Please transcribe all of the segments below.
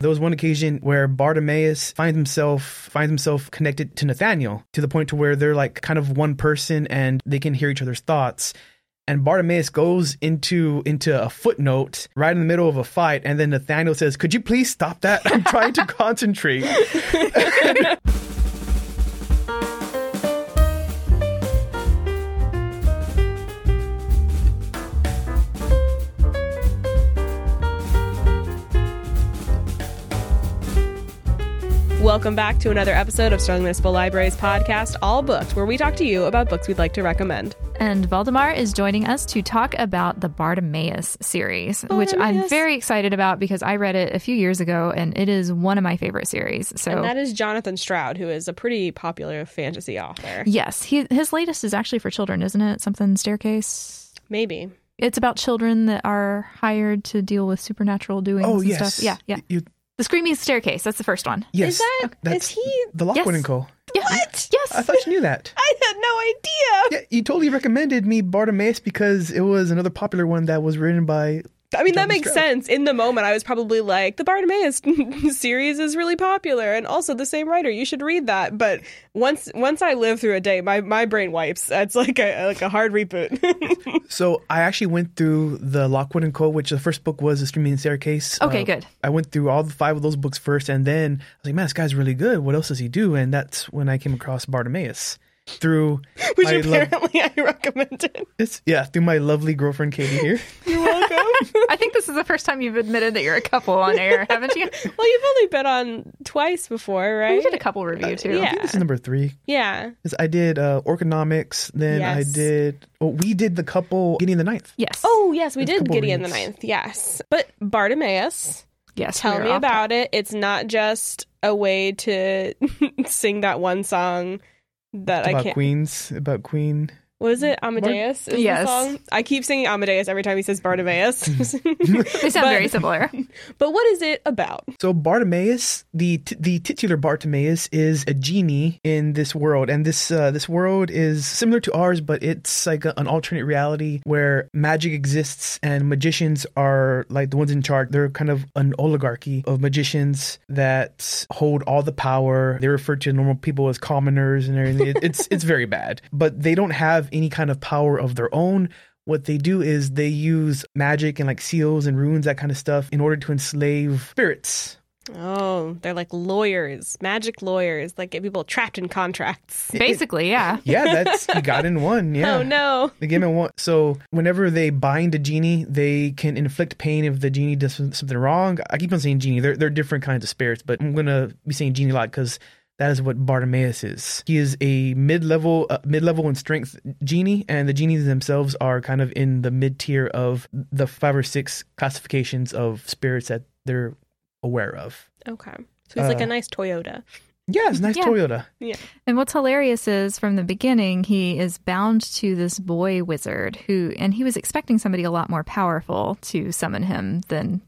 There was one occasion where Bartimaeus finds himself finds himself connected to Nathaniel to the point to where they're like kind of one person and they can hear each other's thoughts. And Bartimaeus goes into into a footnote right in the middle of a fight, and then Nathaniel says, "Could you please stop that? I'm trying to concentrate." Welcome back to another episode of Sterling Municipal Library's podcast, All Booked, where we talk to you about books we'd like to recommend. And Valdemar is joining us to talk about the Bartimaeus series, which I'm very excited about because I read it a few years ago and it is one of my favorite series. So, And that is Jonathan Stroud, who is a pretty popular fantasy author. yes, he, his latest is actually for children, isn't it? Something Staircase. Maybe. It's about children that are hired to deal with supernatural doings oh and yes, stuff. Yeah, yeah. You, The Screaming Staircase. That's the first one. yes, Is that, that's is he? the Lockwood Yes. and Co. Yeah. What? Yes. I thought you knew that. I had no idea. Yeah, you totally recommended me Bartimaeus because it was another popular one that was written by. I mean, that makes Stroud. sense. In the moment, I was probably like, the Bartimaeus series is really popular and also the same writer. You should read that. But once once I live through a day, my, my brain wipes. It's like a like a hard reboot. So I actually went through the Lockwood and Co., which the first book was The Screaming Staircase. Okay, Uh, good. I went through all the five of those books first, and then I was like, man, this guy's really good. What else does he do? And that's when I came across Bartimaeus through Which my lo- apparently I recommended. it's, yeah, through my lovely girlfriend Katie here. You're welcome. I think this is the first time you've admitted that you're a couple on air, haven't you? well, you've only been on twice before, right? We did a couple review too. yeah. This is number three. Yeah. 'Cause I did uh, Orconomics, then I did. Well, we did the couple Gideon the Ninth. Yes. Oh, yes, we did couple Gideon the. Ninth. Yes. But Bartimaeus, yes. tell we me were off about it. It's not just a way to sing that one song that I about can't. Queens, about Queen. What is it? Amadeus is Yes. the song. I keep singing Amadeus every time he says Bartimaeus. They sound But- very similar. but what is it about? So Bartimaeus, the t- the titular Bartimaeus, is a genie in this world, and this uh, this world is similar to ours, but it's like a, an alternate reality where magic exists and magicians are like the ones in charge. They're kind of an oligarchy of magicians that hold all the power. They refer to normal people as commoners and everything. It, it's it's very bad, but they don't have any kind of power of their own what they do is they use magic and like seals and runes that kind of stuff in order to enslave spirits Oh, they're like lawyers, magic lawyers, like get people trapped in contracts. Basically, yeah. yeah that's you got in one yeah Oh no. they give it one so whenever they bind a genie they can inflict pain if the genie does something wrong i keep on saying genie they're, they're different kinds of spirits but i'm gonna be saying genie a lot because that is what Bartimaeus is. He is a mid-level, uh, mid-level in strength genie, and the genies themselves are kind of in the mid-tier of the five or six classifications of spirits that they're aware of. Okay. So he's like Uh, a nice Toyota. Yeah, it's a nice Yeah. Toyota. And what's hilarious is from the beginning, he is bound to this boy wizard who, and he was expecting somebody a lot more powerful to summon him than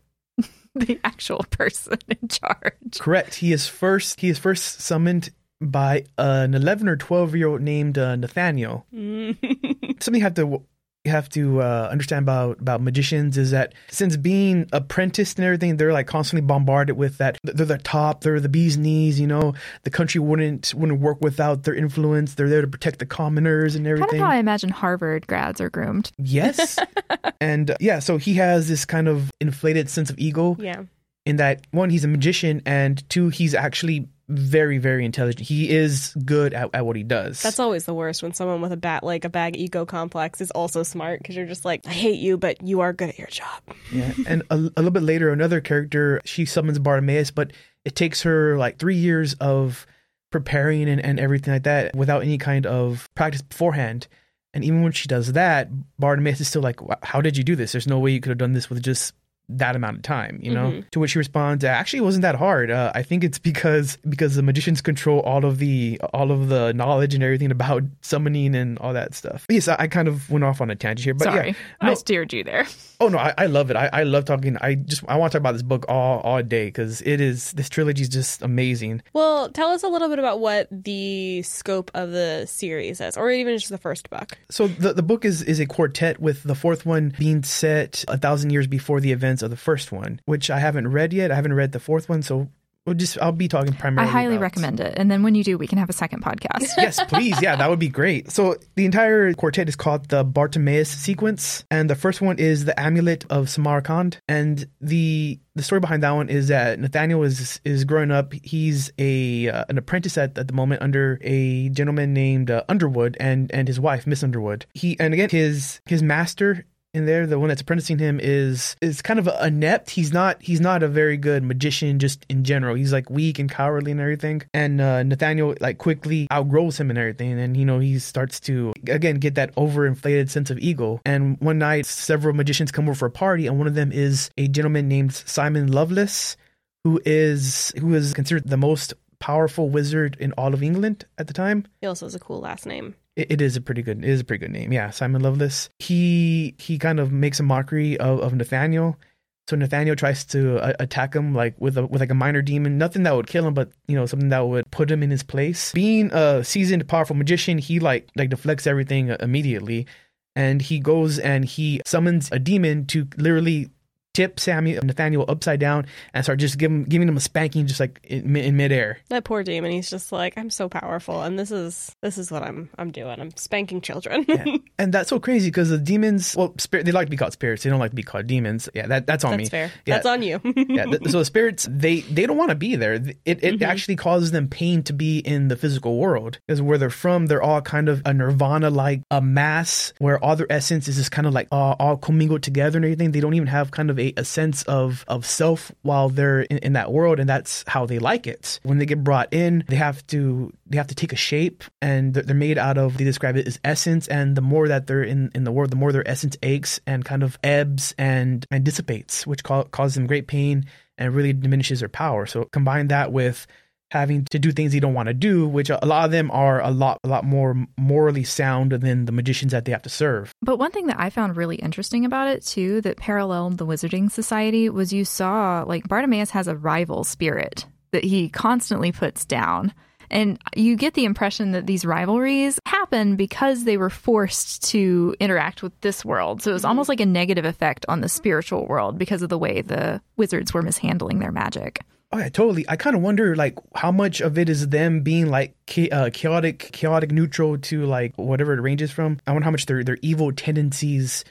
the actual person in charge. Correct. He is first. He is first summoned by an eleven or twelve year old named uh, Nathaniel. Something you have to you have to uh, understand about about magicians is that since being apprenticed and everything, they're like constantly bombarded with that. They're the top. They're the bee's knees. You know, the country wouldn't wouldn't work without their influence. They're there to protect the commoners and everything. Kind of everything. how I imagine Harvard grads are groomed. yes, and uh, yeah. So he has this kind of inflated sense of ego yeah. in that one he's a magician and two he's actually very very intelligent. He is good at, at what he does. That's always the worst when someone with a bat like a bag ego complex is also smart because you're just like, I hate you, but you are good at your job. yeah and a, a little bit later another character she summons bartimaeus but it takes her like three years of preparing and, and everything like that without any kind of practice beforehand. And even when she does that bartimaeus is still like how did you do this? There's no way you could have done this with just that amount of time you know? Mhm. to which she responds actually it wasn't that hard. Uh, i think it's because because the magicians control all of the all of the knowledge and everything about summoning and all that stuff. Yes i, I kind of went off on a tangent here but Sorry, yeah I no, steered you there. oh no I, I love it. I, I love talking. I just i want to talk about this book all all day because it is this trilogy is just amazing. Well, tell us a little bit about what the scope of the series is, or even just the first book. so the, the book is is a quartet with the fourth one being set a thousand years before the events events of the first one, which I haven't read yet. I haven't read the fourth one, so we'll just I'll be talking primarily. I highly about- recommend it. And then when you do, we can have a second podcast. yes, please. Yeah, that would be great. So the entire quartet is called the Bartimaeus sequence, and the first one is the Amulet of Samarkand. And the the story behind that one is that Nathaniel is is growing up. He's a uh, an apprentice at, at the moment under a gentleman named uh, Underwood and and his wife Miss Underwood. He and again his his master in there. The one that's apprenticing him is is kind of inept. He's not he's not a very good magician just in general. He's like weak and cowardly and everything. And uh, nathaniel like quickly outgrows him and everything. And you know he starts to again get that overinflated sense of ego. And one night several magicians come over for a party and one of them is a gentleman named simon lovelace who is who is considered the most powerful wizard in all of england at the time. He also has a cool last name. It, is a pretty good it is a pretty good name. Yeah simon lovelace. He he kind of makes a mockery of, of nathaniel. So nathaniel tries to uh, attack him like with a with like a minor demon. Nothing that would kill him but you know something that would put him in his place. Being a seasoned powerful magician he like like deflects everything immediately. And he goes and he summons a demon to literally tip Samuel Nathaniel upside down and start just giving giving him a spanking just like in, in midair. That poor demon. He's just like, I'm so powerful, and this is this is what I'm I'm doing. I'm spanking children. Yeah. and that's so crazy because the demons, well, spirit, they like to be called spirits. They don't like to be called demons. Yeah, that, that's on That's me. fair. Yeah. That's on you. yeah, th- so the spirits they they don't want to be there. It it Mm-hmm. actually causes them pain to be in the physical world because where they're from, they're all kind of a nirvana like a mass where all their essence is just kind of like all, all commingled together and everything. They don't even have kind of a, sense of of self while they're in, in that world, and that's how they like it. When they get brought in, they have to they have to take a shape, and they're, they're made out of. They describe it as essence, and the more that they're in in the world, the more their essence aches and kind of ebbs and and dissipates, which ca- causes them great pain and really diminishes their power. So combine that with having to do things they don't want to do, which a lot of them are a lot a lot more morally sound than the magicians that they have to serve. But one thing that I found really interesting about it too, that paralleled the Wizarding Society, was you saw like Bartimaeus has a rival spirit that he constantly puts down. And you get the impression that these rivalries happen because they were forced to interact with this world. So it was almost like a negative effect on the spiritual world because of the way the wizards were mishandling their magic. Oh yeah, totally. I kind of wonder like how much of it is them being like uh, chaotic, chaotic neutral to like whatever it ranges from. I wonder how much their their evil tendencies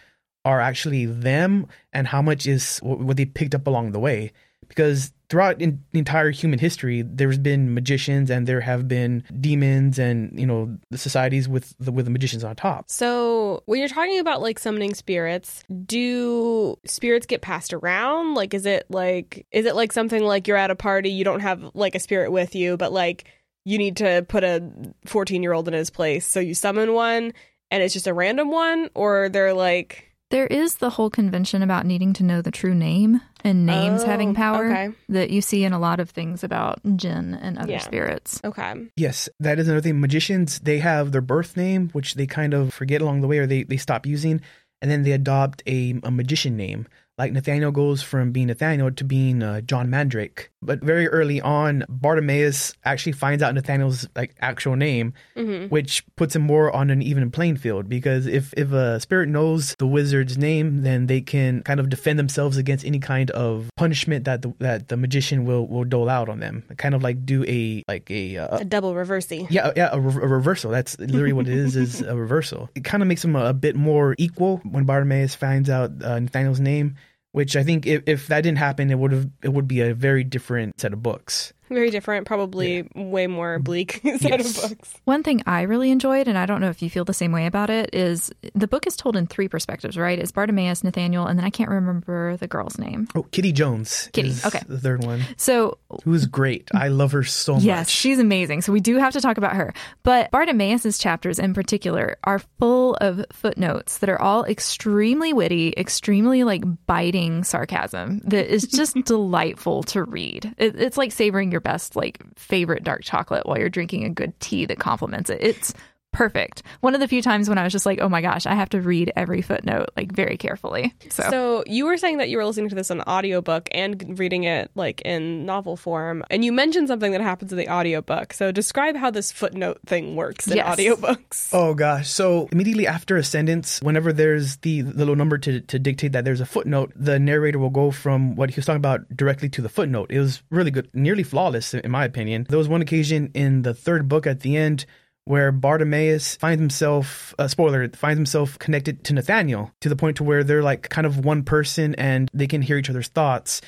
are actually them, and how much is what they picked up along the way. Because throughout in, entire human history, there's been magicians and there have been demons, and you know the societies with the with the magicians on top. So, when you're talking about like summoning spirits, do spirits get passed around? Like is it like is it like something like you're at a party, you don't have like a spirit with you, but like you need to put a 14-year-old in his place, so you summon one and it's just a random one or they're like There is the whole convention about needing to know the true name and names Oh, having power okay. that you see in a lot of things about jinn and other Yeah. spirits. okay. Yes, that is another thing. Magicians, they have their birth name, which they kind of forget along the way or they, they stop using, and then they adopt a, a magician name. Like Nathaniel goes from being Nathaniel to being uh, John Mandrake. But very early on, Bartimaeus actually finds out Nathaniel's like actual name, Mhm. which puts him more on an even playing field. Because if if a spirit knows the wizard's name, then they can kind of defend themselves against any kind of punishment that the, that the magician will will dole out on them. Kind of like do a like a uh, A double reversing. yeah, yeah, a, re- a reversal. That's literally what it is. Is a reversal. It kind of makes him a, a bit more equal when Bartimaeus finds out uh, Nathaniel's name. Which I think if, if that didn't happen, it would have it would be a very different set of books. Very different, probably way more mm-hmm. bleak set Yes. of books. One thing I really enjoyed, and I don't know if you feel the same way about it, is the book is told in three perspectives, right? It's Bartimaeus, Nathaniel, and then I can't remember the girl's name. Oh, Kitty Jones. Kitty, is okay. The third one, So who's great. I love her so much. Yes, she's amazing. So we do have to talk about her. But Bartimaeus's chapters in particular are full of footnotes that are all extremely witty, extremely like biting sarcasm that is just delightful to read. It, it's like savoring your best like favorite dark chocolate while you're drinking a good tea that complements it. It's perfect. One of the few times when I was just like, oh my gosh, I have to read every footnote like very carefully. So, So you were saying that you were listening to this on audiobook and reading it like in novel form. And you mentioned something that happens in the audiobook. So describe how this footnote thing works in Yes. audiobooks. Oh gosh. So immediately after a sentence, whenever there's the, the little number to, to dictate that there's a footnote, the narrator will go from what he was talking about directly to the footnote. It was really good, nearly flawless in my opinion. There was one occasion in the third book at the end where Bartimaeus finds himself, uh, spoiler, finds himself connected to Nathaniel to the point to where they're like kind of one person and they can hear each other's thoughts.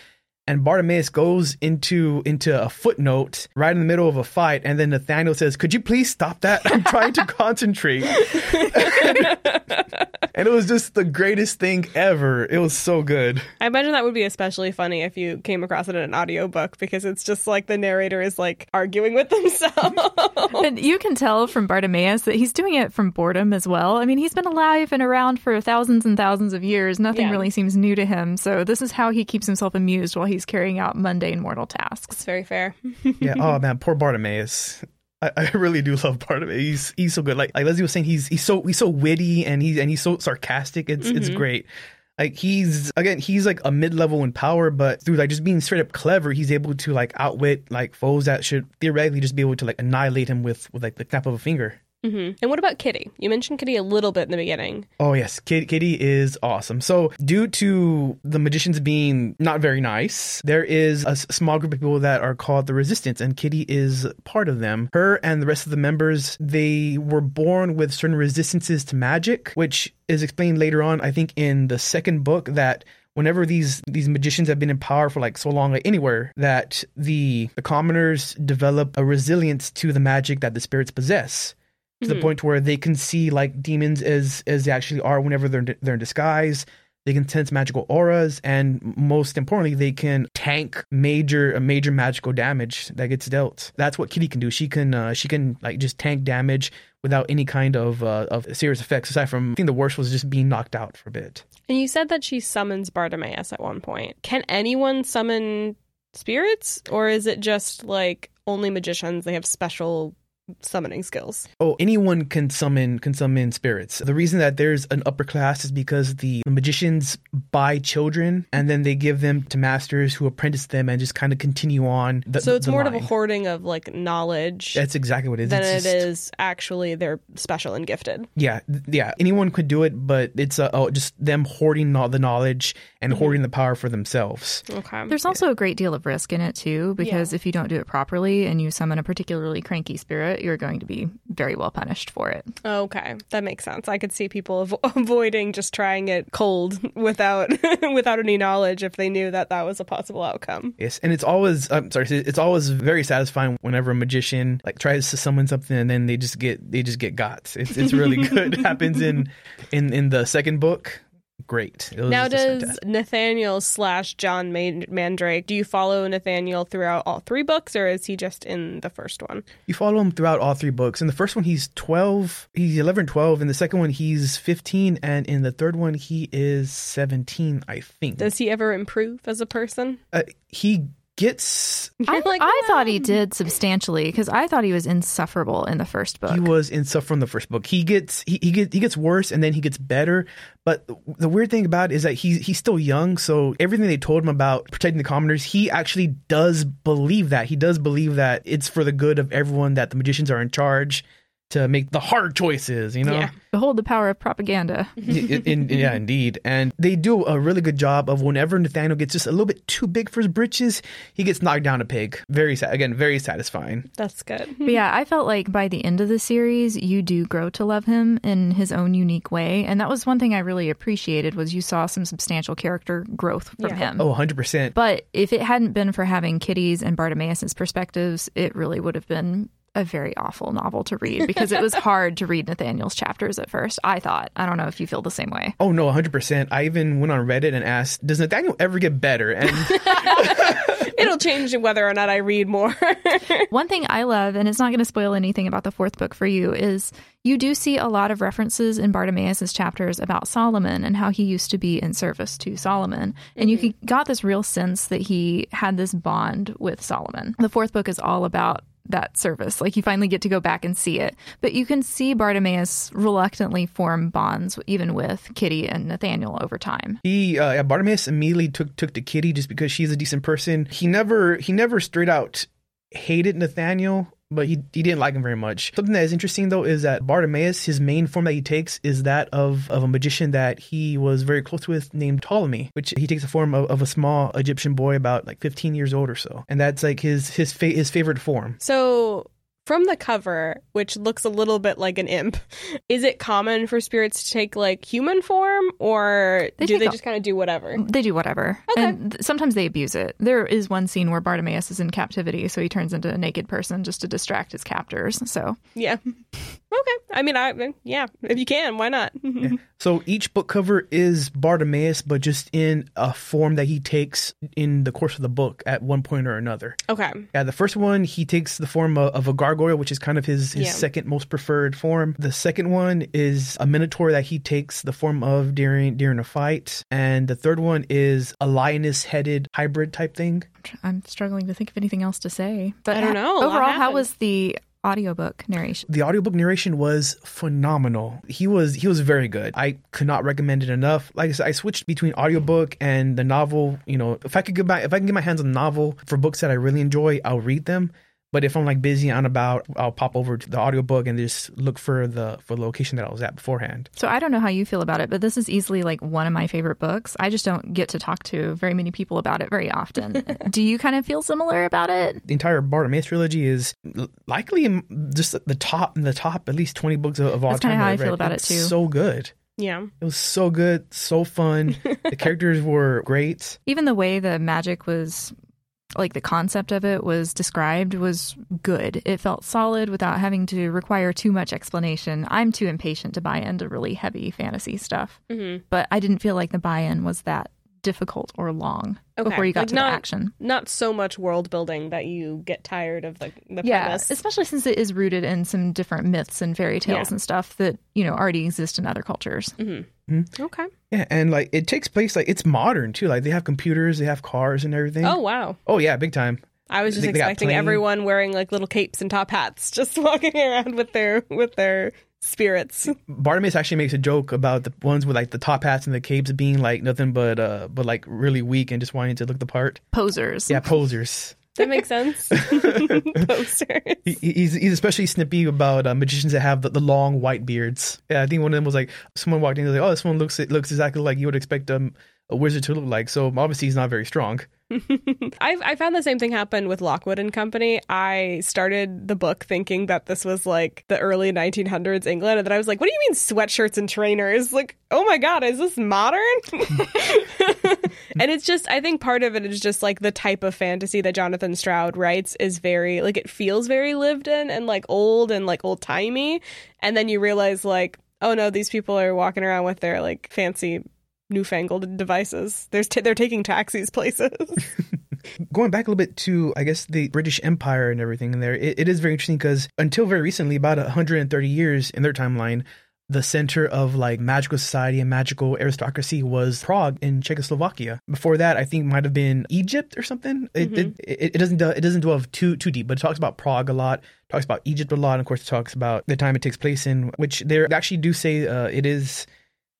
And Bartimaeus goes into into a footnote right in the middle of a fight, and then Nathaniel says, "Could you please stop that? I'm trying to concentrate." and it was just the greatest thing ever. It was so good. I imagine that would be especially funny if you came across it in an audiobook because it's just like the narrator is like arguing with themselves. and you can tell from Bartimaeus that he's doing it from boredom as well. I mean, he's been alive and around for thousands and thousands of years. Nothing Yeah. really seems new to him. So this is how he keeps himself amused while he's carrying out mundane mortal tasks. it's very fair. Yeah. Oh man, poor Bartimaeus. I, I really do love Bartimaeus. He's he's so good. Like like Leslie was saying, he's he's so he's so witty and he's and he's so sarcastic. It's it's mm-hmm. great. Like he's again, he's like a mid level in power, but through like just being straight up clever, he's able to like outwit like foes that should theoretically just be able to like annihilate him with with like the snap of a finger. Hmm And what about Kitty? You mentioned Kitty a little bit in the beginning. Oh yes, Kitty, Kitty is awesome. So due to the magicians being not very nice, there is a small group of people that are called the Resistance, and Kitty is part of them. Her and the rest of the members, they were born with certain resistances to magic, which is explained later on. I think in the second book that. Whenever these these magicians have been in power for like so long, like anywhere, that the the commoners develop a resilience to the magic that the spirits possess to the point where they can see like demons as as they actually are whenever they're in, they're in disguise. They can sense magical auras, and most importantly, they can tank major a major magical damage that gets dealt. That's what Kitty can do. She can uh, she can like just tank damage without any kind of uh, of serious effects. Aside from, I think the worst was just being knocked out for a bit. And you said that she summons Bartimaeus at one point. Can anyone summon spirits, or is it just like only magicians? They have special summoning skills. Oh, anyone can summon can summon spirits. The reason that there's an upper class is because the magicians buy children and then they give them to masters who apprentice them and just kind of continue on. The, So it's the more of a hoarding of like knowledge That's exactly what it is. than It's it just- is actually they're special and gifted. Yeah, th- yeah. Anyone could do it, but it's uh, oh, just them hoarding all the knowledge and Mm-hmm. hoarding the power for themselves. Okay. There's also a great deal of risk in it too, because if you don't do it properly and you summon a particularly cranky spirit, you're going to be very well punished for it. Okay, that makes sense. I could see people avo- avoiding just trying it cold without without any knowledge if they knew that that was a possible outcome. Yes, and it's always I'm sorry, it's always very satisfying whenever a magician like tries to summon something and then they just get they just get got. It's it's really good. it happens in in in the second book. Great. It was Now, does. Nathaniel slash John Man- Mandrake? Do you follow Nathaniel throughout all three books, or is he just in the first one? you follow him throughout all three books? In the first one, he's twelve. He's 11, 12. In the second one, he's fifteen, and in the third one, he is seventeen. I think. Does he ever improve as a person? uh, he gets I, You're like, I thought he um. did substantially because I thought he was insufferable in the first book. He was insufferable in the first book. He gets he, he gets he gets worse and then he gets better. But the weird thing about it is that he's he's still young, so everything they told him about protecting the commoners, he actually does believe that. He does believe that it's for the good of everyone that the magicians are in charge to make the hard choices, you know? Yeah. Behold the power of propaganda. in, in- yeah, indeed. And they do a really good job of whenever Nathaniel gets just a little bit too big for his britches, he gets knocked down a peg. Very sa- again, very satisfying. That's good. But yeah, I felt like by the end of the series, you do grow to love him in his own unique way, and that was one thing I really appreciated was you saw some substantial character growth from Yeah. him. Oh, 100%. But if it hadn't been for having Kitty's and Bartimaeus' perspectives, it really would have been a very awful novel to read because it was hard to read Nathaniel's chapters at first. I thought. I don't know if you feel the same way. Oh no, 100%. I even went on Reddit and asked, "Does Nathaniel ever get better?" And It'll change in whether or not I read more. One thing I love, and it's not going to spoil anything about the fourth book for you, is you do see a lot of references in Bartimaeus' chapters about Solomon and how he used to be in service to Solomon. And you mm-hmm. got this real sense that he had this bond with Solomon. The fourth book is all about that service. Like you finally get to go back and see it. But you can see Bartimaeus reluctantly form bonds even with Kitty and Nathaniel over time. He uh, Bartimaeus immediately took took to Kitty just because she's a decent person. He never he never straight out hated Nathaniel but he, he didn't like him very much. Something that is interesting though is that Bartimaeus, his main form that he takes is that of, of a magician that he was very close with named Ptolemy, which he takes the form of, of a small Egyptian boy about like 15 years old or so. And that's like his his fa- his favorite form. So from the cover, which looks a little bit like an imp, is it common for spirits to take like human form or They do they a- just kind of do whatever? They do whatever. Okay. And th- sometimes they abuse it. There is one scene where Bartimaeus is in captivity, so he turns into a naked person just to distract his captors. So Yeah. Okay. I mean, I yeah, if you can, why not? So each book cover is Bartimaeus, but just in a form that he takes in the course of the book at one point or another. okay. Yeah, the first one he takes the form of, of a gargoyle, which is kind of his, his Yeah. second most preferred form. The second one is a minotaur that he takes the form of during during a fight, and the third one is a lioness headed hybrid type thing. I'm struggling to think of anything else to say. But I don't know. Overall, how was the audiobook narration? The audiobook narration was phenomenal. He was he was very good. I could not recommend it enough. Like I said, I switched between audiobook and the novel. You know, if I could get my if I can get my hands on the novel for books that I really enjoy, I'll read them. But if I'm like busy on about, I'll pop over to the audiobook and just look for the for the location that I was at beforehand. So I don't know how you feel about it, but this is easily like one of my favorite books. I just don't get to talk to very many people about it very often. Do you kind of feel similar about it? the entire Bartimaeus trilogy is likely in just the top in the top at least 20 books of, of all That's time. kinda how that I I've feel read. about it, too. So good. Yeah. It was so good, so fun. the characters were great. Even the way the magic was like the concept of it was described was good. It felt solid without having to require too much explanation. I'm too impatient to buy into really heavy fantasy stuff, hmm but I didn't feel like the buy-in was that difficult or long Okay. before you got Like to not- the action. Not so much world building that you get tired of the the Yeah, premise. especially since it is rooted in some different myths and fairy tales Yeah. and stuff that, you know, already exist in other cultures. Okay. Yeah, and like it takes place like it's modern too. Like they have computers, they have cars and everything. Oh wow. Oh yeah, big time. I was just They- they expecting plane- everyone wearing like little capes and top hats, just walking around with their with their spirits. Bartimaeus actually makes a joke about the ones with like the top hats and the capes being like nothing but uh but like really weak and just wanting to look the part. Posers. Yeah, posers. That makes sense. Posters. He, he's he's especially snippy about uh, magicians that have the, the long white beards. Yeah, I think one of them was like someone walked in and was like, "Oh, this one looks it looks exactly like you would expect um, a wizard to look like." So obviously he's not very strong. I've I found the same thing happen with Lockwood and Company. I started the book thinking that this was like the early 1900s England, and then I was like, "What do you mean sweatshirts and trainers? Like, oh my god, is this modern?" and it's just, I think part of it is just like the type of fantasy that Jonathan Stroud writes is very like it feels very lived in and like old and like old timey, and then you realize like, oh no, these people are walking around with their like fancy. Newfangled devices. There's t- they're taking taxis places. Going back a little bit to, I guess, the British Empire and everything in there, it, it is very interesting because until very recently, about 130 years in their timeline, the center of like magical society and magical aristocracy was Prague in Czechoslovakia. Before that, I think might have been Egypt or something. It, it, it, it doesn't it doesn't delve too too deep, but it talks about Prague a lot. Talks about Egypt a lot, and of course, it talks about the time it takes place in, which they actually do say uh, it is.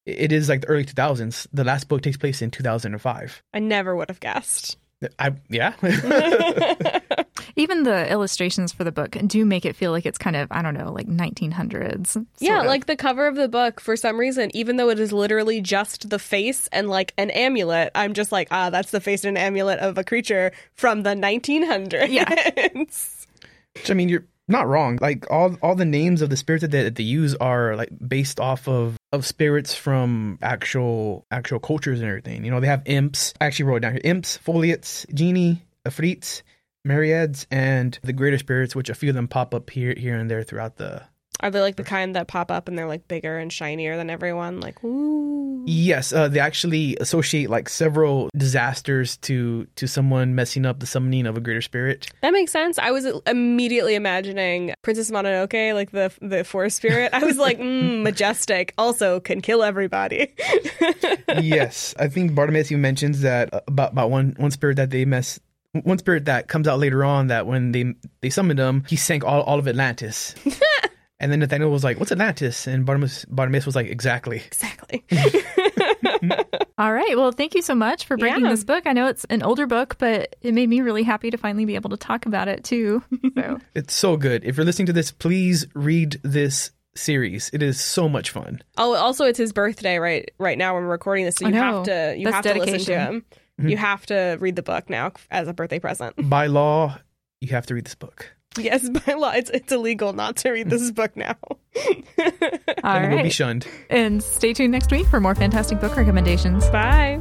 It is like the early 2000s. The last book takes place in 2005. I never would have guessed. I yeah. Even the illustrations for the book do make it feel like it's kind of, I don't know, like 1900s. yeah, of. like the cover of the book, for some reason, even though it is literally just the face and like an amulet, I'm just like, ah, that's the face and an amulet of a creature from the 1900s. Yeah. Which, I mean, you're not wrong. Like all all the names of the spirits that they, that they use are like based off of of spirits from actual actual cultures and everything. You know, they have imps. I actually wrote down here: imps, foliots, genie, afrits, marids, and the greater spirits, which a few of them pop up here here and there throughout the. Are they like the kind that pop up and they're like bigger and shinier than everyone? Like, ooh. Yes, uh, they actually associate like several disasters to to someone messing up the summoning of a greater spirit. That makes sense. I was immediately imagining Princess Mononoke, like the the forest spirit. I was like, mm, majestic. Also, can kill everybody. yes, I think Bartimaeus even mentions that uh, about about one one spirit that they mess one spirit that comes out later on that when they they summoned him, he sank all, all of Atlantis. and then Nathaniel was like, "What's Atlantis?" And Bartimaeus, Bartimaeus was like, "Exactly." Exactly. All right. Well, thank you so much for bringing Yeah. this book. I know it's an older book, but it made me really happy to finally be able to talk about it too. So, It's so good. If you're listening to this, please read this series. It is so much fun. oh, also, it's his birthday right right now when we're recording this, so you have to you That's have to listen to him. Mm-hmm. You have to read the book now as a birthday present. By law, you have to read this book. Yes, by law, it's it's illegal not to read this book now. all and it will be shunned. And stay tuned next week for more fantastic book recommendations. Bye.